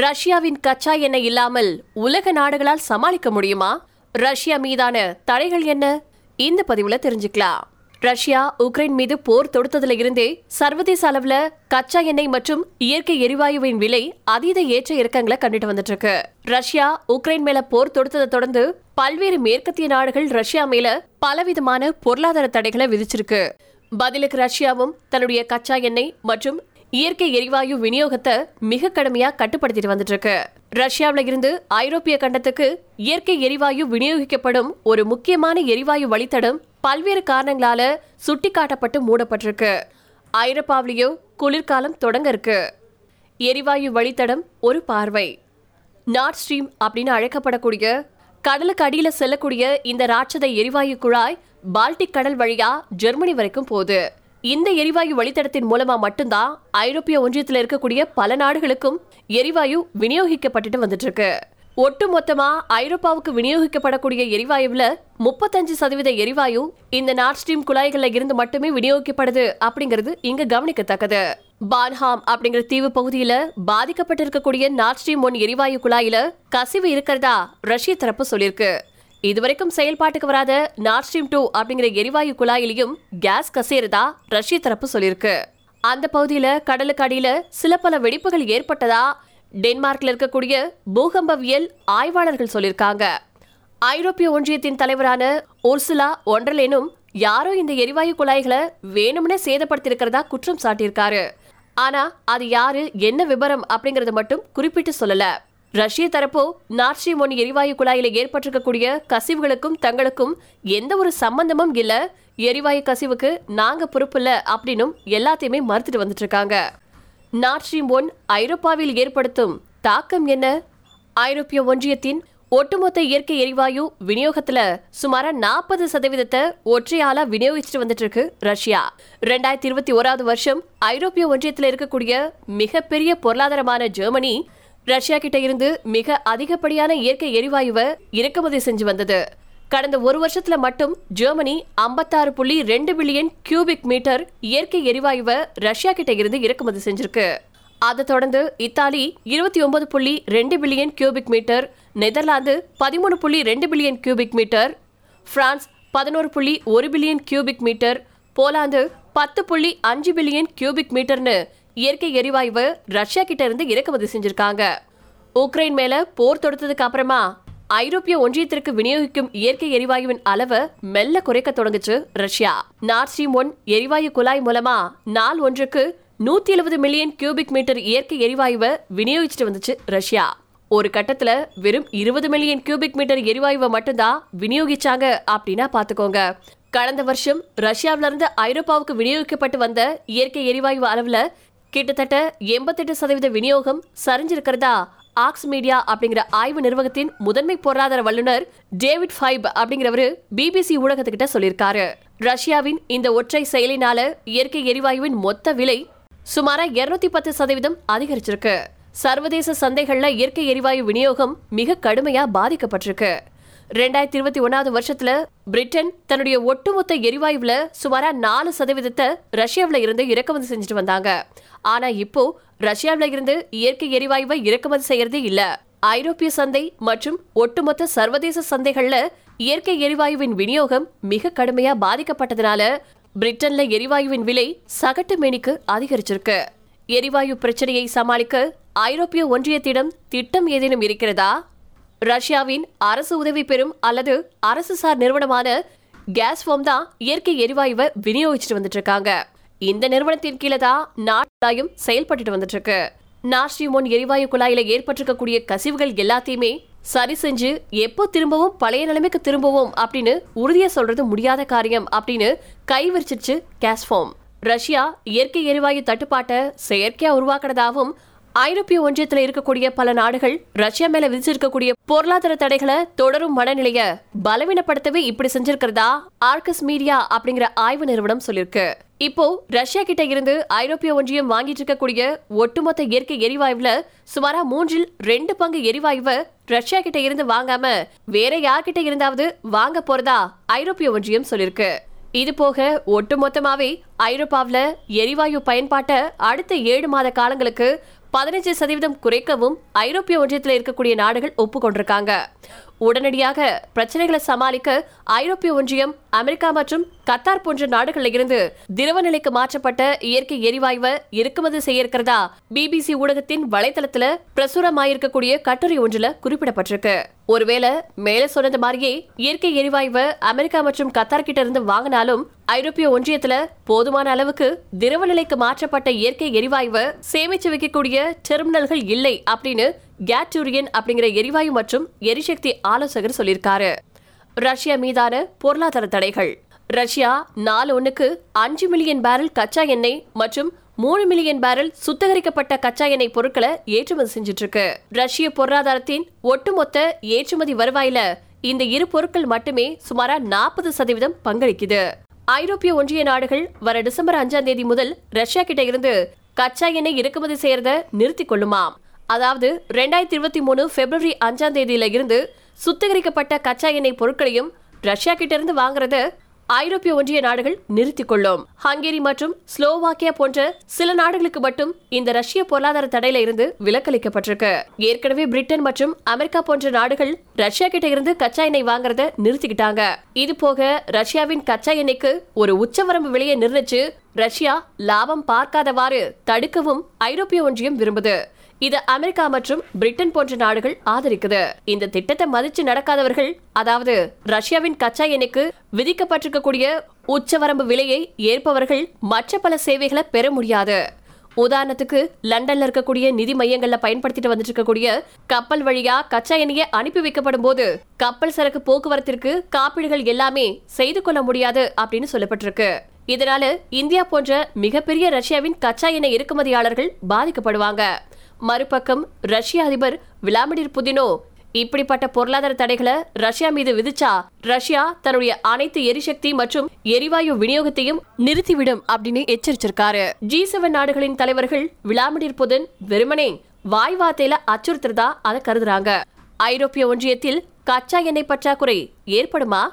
ரஷ்யாவின் கச்சா எண்ணெய் இல்லாமல் உலக நாடுகளால் சமாளிக்க முடியுமா? ரஷ்யா மீதான தடைகள் என்ன? இந்த பதிவுல தெரிஞ்சுக்கலாம். ரஷ்யா உக்ரைன் மீது போர் தொடுத்ததுல இருந்தே சர்வதேச அளவுல கச்சா எண்ணெய் மற்றும் இயற்கை எரிவாயுவின் விலை அதீத ஏற்ற இறக்கங்களை கண்டுட்டு வந்துட்டு இருக்கு ரஷ்யா உக்ரைன் மேல போர் தொடுத்ததை தொடர்ந்து பல்வேறு மேற்கத்திய நாடுகள் ரஷ்யா மேல பலவிதமான பொருளாதார தடைகளை விதிச்சிருக்கு. பதிலுக்கு ரஷ்யாவும் தன்னுடைய கச்சா எண்ணெய் மற்றும் இயற்கை எரிவாயு விநியோகத்தை மிக கடுமையா கட்டுப்படுத்திட்டு வந்துட்டு இருக்கு ரஷ்யாவில இருந்து ஐரோப்பிய கண்டத்துக்கு இயற்கை எரிவாயு விநியோகிக்கப்படும் ஒரு முக்கியமான எரிவாயு வழித்தடம் பல்வேறு காரணங்களால சுட்டிக்காட்டப்பட்டு மூடப்பட்டிருக்கு. ஐரோப்பாவிலேயோ குளிர்காலம் தொடங்க இருக்கு. எரிவாயு வழித்தடம் ஒரு பார்வை. நார்த் ஸ்ட்ரீம் அப்படின்னு அழைக்கப்படக்கூடிய கடலுக்கு அடியில் செல்லக்கூடிய இந்த ராட்சத எரிவாயு குழாய் பால்டிக் கடல் வழியா ஜெர்மனி வரைக்கும் போகுது. இந்த எரிவாயு வழித்தடத்தின் மூலமா மட்டும்தான் ஐரோப்பிய ஒன்றியத்தில் இருக்கக்கூடிய பல நாடுகளுக்கும் எரிவாயு விநியோகிக்கப்பட்டுட்டு வந்துட்டு இருக்கு ஒட்டு மொத்தமா ஐரோப்பாவுக்கு விநியோகிக்கப்படக்கூடிய எரிவாயுல முப்பத்தஞ்சு சதவீத எரிவாயு இந்த நார்த் ஸ்ட்ரீம் குழாய்கள்ல இருந்து மட்டுமே விநியோகிக்கப்படுது அப்படிங்கிறது இங்க கவனிக்கத்தக்கது. பான்ஹாம் அப்படிங்கிற தீவு பகுதியில பாதிக்கப்பட்டிருக்கக்கூடிய நார்த் ஸ்ட்ரீம் ஒன் எரிவாயு குழாயில கசிவு இருக்கிறதா ரஷ்ய தரப்பு சொல்லியிருக்கு. இதுவரைக்கும் செயல்பாட்டுக்கு வராத நார்த் ஸ்ட்ரீம் டூ அப்படிங்கிற எரிவாயு குழாயிலையும் கேஸ் கசேறதா ரஷ்ய தரப்பு சொல்லியிருக்கு. அந்த பகுதியில கடலுக்கு அடியில சில பல வெடிப்புகள் ஏற்பட்டதா டென்மார்க்ல இருக்கக்கூடிய பூகம்பவியல் ஆய்வாளர்கள் சொல்லியிருக்காங்க. ஐரோப்பிய ஒன்றியத்தின் தலைவரான ஒர்சுலா ஒன்றலேனும் யாரோ இந்த எரிவாயு குழாய்களை வேணும்னே சேதப்படுத்தியிருக்கிறதா குற்றம் சாட்டியிருக்காரு. ஆனா அது யாரு என்ன விபரம் அப்படிங்கறத மட்டும் குறிப்பிட்டு சொல்லல. ரஷ்ய தரப்போ நார்ச்சி ஒன் எரிவாயு குழாயில ஏற்பட்டிருக்கக்கூடிய கசிவுகளுக்கும் தங்களுக்கும் எந்த ஒரு சம்பந்தமும் இல்ல. எரிவாயு கசிவுக்கு நாங்க பொறுப்பில்ல அப்படின்னும் எல்லாத்தையுமே மறுத்துட்டு வந்துட்டு இருக்காங்க நார்த் ஒன் ஐரோப்பாவில் ஏற்படுத்தும் தாக்கம் என்ன? ஐரோப்பிய ஒன்றியத்தின் ஒட்டுமொத்த இயற்கை எரிவாயு விநியோகத்துல சுமார நாற்பது சதவீதத்தை ஒற்றையாளா விநியோகிச்சுட்டு வந்துட்டு இருக்கு ரஷ்யா. ரெண்டாயிரத்தி இருபத்தி ஓராவது வருஷம் ஐரோப்பிய ஒன்றியத்தில் இருக்கக்கூடிய மிகப்பெரிய பொருளாதாரமான ஜெர்மனி ரஷ்யா கிட்ட இருந்து மிக அதிகப்படியான இயற்கை எரிவாயுவை இறக்குமதி செஞ்சு வந்தது. கடந்த ஒரு வருஷத்துல மட்டும் ஜெர்மனி ஐம்பத்தாறு புள்ளி ரெண்டு பில்லியன் கியூபிக் மீட்டர் இயற்கை எரிவாயுவை ரஷ்யா கிட்ட இருந்து இறக்குமதி செஞ்சிருக்கு. அதை தொடர்ந்து இத்தாலி இருபத்தி ஒன்பது புள்ளி ரெண்டு பில்லியன் கியூபிக் மீட்டர் நெதர்லாந்து பதிமூணு புள்ளி ரெண்டு பில்லியன் கியூபிக் மீட்டர் பிரான்ஸ் பதினோரு புள்ளி ஒரு பில்லியன் கியூபிக் மீட்டர் போலாந்து பத்து புள்ளி அஞ்சு பில்லியன் கியூபிக் மீட்டர்னு இயற்கை எரிவாயுவை ரஷ்யா கிட்ட இருந்து இறக்குமதி செஞ்சிருக்காங்க. உக்ரைன் மேல போர் தொடுத்ததுக்கு அப்புறமா ஐரோப்பிய ஒன்றியத்திற்கு விநியோகிக்கும் இயற்கை எரிவாயுவின் அளவை மெல்ல குறைக்க தொடங்குச்சு ரஷ்யா. நார்த் ஸ்ட்ரீம் ஒன் எரிவாயு குழாய் மூலமா நாள் ஒன்றுக்கு நூத்தி எழுபது மில்லியன் கியூபிக் மீட்டர் இயற்கை எரிவாயுவை விநியோகிச்சுட்டு வந்துச்சு ரஷ்யா. ஒரு கட்டத்துல வெறும் இருபது மில்லியன் கியூபிக் மீட்டர் எரிவாயுவை மட்டும்தான் விநியோகிச்சாங்க அப்படின்னா பாத்துக்கோங்க. கடந்த வருஷம் ரஷ்யாவில இருந்து ஐரோப்பாவுக்கு விநியோகிக்கப்பட்டு வந்த இயற்கை எரிவாயு அளவுல கிட்டத்தட்ட எண்பத்தெட்டு சதவீத விநியோகம் சரிஞ்சிருக்கிறதா? ஆக்ஸ் மீடியா அப்படிங்கிற ஆய்வு நிறுவனத்தின் முதன்மை பொருளாதார வல்லுநர் டேவிட் ஃபைப் அப்படிங்கிறவரு பிபிசி ஊடகத்துக்கிட்ட சொல்லியிருக்காரு. ரஷ்யாவின் இந்த ஒற்றை செயலினால இயற்கை எரிவாயுவின் மொத்த விலை சுமாரா இருநூத்தி பத்து சதவீதம் அதிகரிச்சிருக்கு. சர்வதேச சந்தைகள்ல இயற்கை எரிவாயு விநியோகம் மிக கடுமையா பாதிக்கப்பட்டிருக்கு. ரெண்டாயிரத்தி இருபத்தி ஒன்னாவது வருஷத்துல பிரிட்டன் தன்னுடைய ஒட்டுமொத்த எரிவாயுல சுமாரா நாலு சதவீதத்தை ரஷ்யாவில இருந்து இறக்குமதி செஞ்சுட்டு வந்தாங்க. ஆனா இப்போ ரஷ்யாவில இருந்து இயற்கை எரிவாயுவை இறக்குமதி செய்யறதே இல்ல. ஐரோப்பிய சந்தை மற்றும் ஒட்டுமொத்த சர்வதேச சந்தைகள்ல இயற்கை எரிவாயுவின் விநியோகம் மிக கடுமையா பாதிக்கப்பட்டதுனால பிரிட்டன்ல எரிவாயுவின் விலை சகட்டு மேனிக்கு அதிகரிச்சிருக்கு. எரிவாயு பிரச்சனையை சமாளிக்க ஐரோப்பிய ஒன்றியத்திடம் திட்டம் ஏதேனும் இருக்கிறதா? ரஷ்யாவின் அரசு உதவி பெறும் அல்லது அரசு சார் நிறுவனமான கேஸ்ஃபோம் தான் இயற்கை எரிவாயுவை விநியோகிச்சுட்டு வந்துட்டு இருக்காங்க இந்த நிறுவனத்தின் கீழே தான் நாட்டாயும் செயல்பட்டுட்டு வந்துட்டு இருக்கு நாஸ்ட்ரீமோன் எரிவாயு குழாயில ஏற்பட்டிருக்கக்கூடிய கசிவுகள் எல்லாத்தையுமே சரி செஞ்சு எப்போ திரும்பவும் பழைய நிலைமைக்கு திரும்பவும் அப்படின்னு உறுதியா சொல்றது முடியாத காரியம் அப்படின்னு கைவிரிச்சிருச்சு கேஸ்ஃபோம் ரஷ்யா இயற்கை எரிவாயு தட்டுப்பாட்டை செயற்கையா உருவாக்குறதாவும் ஐரோப்பிய ஒன்றியத்தில் இருக்கக்கூடிய பல நாடுகள் ரஷ்யா மேல விதிச்சிருக்கக்கூடிய பொருளாதார தடைகளை தொடரும் மனநிலைய பலவீனப்படுத்தவே இப்படி செஞ்சிருக்கிறதா? ஆர்கஸ் மீடியா அப்படிங்கிற ஆய்வு நிறுவனம் சொல்லியிருக்கு. இப்போ ரஷ்யா கிட்ட இருந்து ஐரோப்பிய ஒன்றியம் வாங்கிட்டு இருக்கக்கூடிய ஒட்டுமொத்த இயற்கை எரிவாயுல சுமாரா மூன்றில் ரெண்டு பங்கு எரிவாயுவை ரஷ்யா கிட்ட இருந்து வாங்காம வேற யார்கிட்ட இருந்தாவது வாங்க போறதா ஐரோப்பிய ஒன்றியம் சொல்லியிருக்கு. இது போக ஒட்டுமொத்தமாவே ஐரோப்பாவில எரிவாயு பயன்பாட்டை அடுத்த ஏழு மாத காலங்களுக்கு பதினஞ்சு சதவீதம் குறைக்கவும் ஐரோப்பிய ஒன்றியத்தில் இருக்கக்கூடிய நாடுகள் ஒப்புக்கொண்டிருக்காங்க. உடனடியாக பிரச்சனைகளை சமாளிக்க ஐரோப்பிய ஒன்றியம் அமெரிக்கா மற்றும் கத்தார் போன்ற நாடுகளில் இருந்து திரவ நிலைக்கு மாற்றப்பட்ட இயற்கை எரிவாயுவை இறக்குமதி செய்ய இருக்கிறதா பிபிசி ஊடகத்தின் வலைதளத்துல பிரசுரமாயிருக்கக்கூடிய கட்டுரை ஒன்றுல குறிப்பிடப்பட்டிருக்கு. ஒருவேளை மேலே சொன்னது மாதிரியே இயற்கை எரிவாயுவை அமெரிக்கா மற்றும் கத்தார் கிட்ட இருந்து வாங்கினாலும் ஐரோப்பிய ஒன்றியத்துல போதுமான அளவுக்கு திரவ நிலைக்கு மாற்றப்பட்ட இயற்கை எரிவாயுவை சேமிச்சு வைக்கக்கூடிய டெர்மினல்கள் இல்லை அப்படின்னு கேட்டூரியன் அப்படிங்கிற எரிவாயு மற்றும் எரிசக்தி ஆலோசகர் சொல்லியிருக்காரு. ரஷ்யா மீதான பொருளாதார தடைகள். ரஷ்யா நாலு ஒன்றுக்கு அஞ்சு மில்லியன் பேரல் கச்சா எண்ணெய் மற்றும் மூணு மில்லியன் பேரல் சுத்திகரிக்கப்பட்ட கச்சா எண்ணெய் பொருட்களை ஏற்றுமதி செஞ்சுட்டு இருக்கு ரஷ்ய பொருளாதாரத்தின் ஒட்டுமொத்த ஏற்றுமதி வருவாயில இந்த இரு பொருட்கள் மட்டுமே சுமாரா நாற்பது சதவீதம் பங்களிக்குது. ஐரோப்பிய ஒன்றிய நாடுகள் வர டிசம்பர் அஞ்சாம் தேதி முதல் ரஷ்யா கிட்ட இருந்து கச்சா எண்ணெய் இறக்குமதி செய்யறத நிறுத்தி கொள்ளுமாம். அதாவது ரெண்டாயிரத்தி இருபத்தி மூணு பிப்ரவரி அஞ்சாம் தேதியில இருந்து சுத்திகரிக்கப்பட்ட கச்சா எண்ணெய் பொருட்களையும் ரஷ்யா கிட்ட இருந்து வாங்குறத ஐரோப்பிய ஒன்றிய நாடுகள் நிறுத்திக் கொள்ளும். ஹங்கேரி மற்றும் ஸ்லோவாக்கியா போன்ற சில நாடுகளுக்கு மட்டும் இந்த ரஷ்ய பொருளாதார தடையில இருந்து விலக்களிக்கப்பட்டிருக்கு. ஏற்கனவே பிரிட்டன் மற்றும் அமெரிக்கா போன்ற நாடுகள் ரஷ்யா கிட்ட இருந்து கச்சா எண்ணெய் வாங்குறத நிறுத்திக்கிட்டாங்க. இது போக ரஷ்யாவின் கச்சா எண்ணெய்க்கு ஒரு உச்சவரம்பு விலையை நிர்ணயிச்சு ரஷ்யா லாபம் பார்க்காதவாறு தடுக்கவும் ஐரோப்பிய ஒன்றியம் விரும்புது. இது அமெரிக்கா மற்றும் பிரிட்டன் போன்ற நாடுகள் ஆதரிக்குது. இந்த திட்டத்தை மதிச்சு நடக்காதவர்கள் அதாவது ரஷ்யாவின் கச்சா எண்ணெய்க்கு விதிக்கப்பட்டிருக்கக்கூடிய உச்சவரம்பு விலையை ஏற்பவர்கள் மற்ற பல சேவைகளை பெற முடியாது. உதாரணத்துக்கு லண்டன்ல இருக்கக்கூடிய நிதி மையங்கள்ல பயன்படுத்திட்டு வந்துட்டு இருக்கக்கூடிய கப்பல் வழியா கச்சா எண்ணெயை அனுப்பி வைக்கப்படும் போது கப்பல் சரக்கு போக்குவரத்திற்கு காப்பீடுகள் எல்லாமே செய்து கொள்ள முடியாது அப்படின்னு சொல்லப்பட்டிருக்கு. இதனால இந்தியா போன்ற மிகப்பெரிய ரஷ்யாவின் கச்சா எண்ணெய் இறக்குமதியாளர்கள் பாதிக்கப்படுவாங்க. மறுபக்கம் ரஷ்ய அதிபர் விளாடிமிர் புதினோ. இப்படிப்பட்ட பொருளாதார தடைகளை ரஷ்யா மீது விதிச்சா ரஷ்யா தன்னுடைய அனைத்து எரிசக்தி மற்றும் எரிவாயு விநியோகத்தையும் நிறுத்திவிடும் அப்படின்னு எச்சரிச்சிருக்காரு. ஜி செவன் நாடுகளின் தலைவர்கள் விளாடிமிர் புதின் வெறுமனே வாய் வார்த்தையில அச்சுறுத்துறதா அதை கருதுறாங்க. ஐரோப்பிய ஒன்றியத்தில் கச்சா எண்ணெய் பற்றாக்குறை ஏற்படுமா?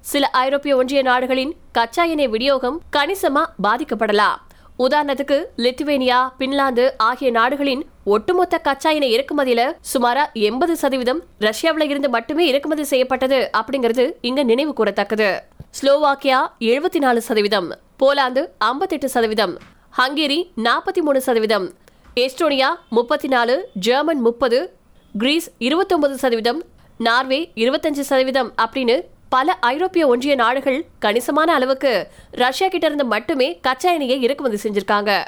சில ஐரோப்பிய ஒன்றிய நாடுகளின் கச்சா எண்ணெய் விநியோகம் கணிசமா பாதிக்கப்படலாம். உதாரணத்துக்கு லித்துவேனியா பின்லாந்து ஆகிய நாடுகளின் ஒட்டுமொத்த கச்சா எண்ணெய் இறக்குமதியில சுமாரா எண்பது சதவீதம் ரஷ்யாவில இருந்து மட்டுமே இறக்குமதி செய்யப்பட்டது அப்படிங்கிறது இங்க நினைவு கூறத்தக்கது. ஸ்லோவாக்கியா எழுபத்தி நாலு சதவீதம் போலாந்து ஐம்பத்தெட்டு சதவீதம் ஹங்கேரி நாற்பத்தி மூணு சதவீதம் எஸ்டோனியா முப்பத்தி நாலு ஜெர்மன் முப்பது கிரீஸ் இருபத்தொன்பது சதவீதம் நார்வே இருபத்தஞ்சு சதவீதம் அப்படின்னு பல ஐரோப்பிய ஒன்றிய நாடுகள் கணிசமான அளவுக்கு ரஷ்யா கிட்ட இருந்து மட்டுமே கச்சா எண்ணெயை இறக்குமதி செஞ்சிருக்காங்க.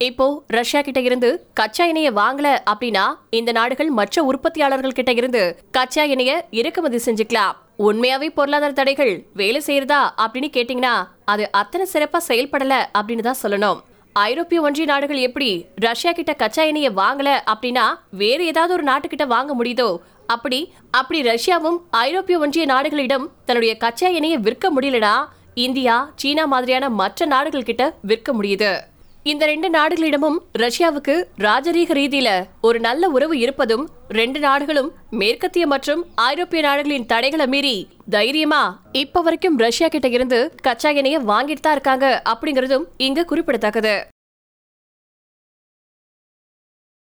இப்போ ரஷ்யா கிட்ட இருந்து கச்சா எண்ணெயை வாங்கல அப்படின்னா இந்த நாடுகள் மற்ற உற்பத்தியாளர்கள் கிட்ட இருந்து கச்சா எண்ணெயை இறக்குமதி செஞ்சுக்கலாம். உண்மையாவே பொருளாதார தடைகள் வேலை செய்யறதா அப்படின்னு கேட்டீங்கன்னா அது அத்தனை சிறப்பா செயல்படல அப்படின்னு தான் சொல்லணும். ஐரோப்பிய ஒன்றிய நாடுகள் எப்படி ரஷ்யா கிட்ட கச்சா எண்ணெயை வாங்கல அப்படின்னா வேற ஏதாவது ஒரு நாட்டுக்கிட்ட வாங்க முடியுதோ? அப்படி அப்படி ரஷ்யாவும் ஐரோப்பிய ஒன்றிய நாடுகளிடம் தன்னுடைய கச்சா எண்ணெயை விற்க முடியலனா இந்தியா சீனா மாதிரியான மற்ற நாடுகள் கிட்ட விற்க முடியுது. இந்த ரெண்டு நாடுகளிடமும் ரஷ்யாவுக்கு ராஜரீக ரீதியில ஒரு நல்ல உறவு இருப்பதும் ரெண்டு நாடுகளும் மேற்கத்திய மற்றும் ஐரோப்பிய நாடுகளின் தடைகளை மீறி தைரியமா இப்ப வரைக்கும் ரஷ்யா கிட்ட இருந்து கச்சா எண்ணெயை வாங்கிட்டு தான் இருக்காங்க அப்படிங்கறதும் இங்க குறிப்பிடத்தக்கது.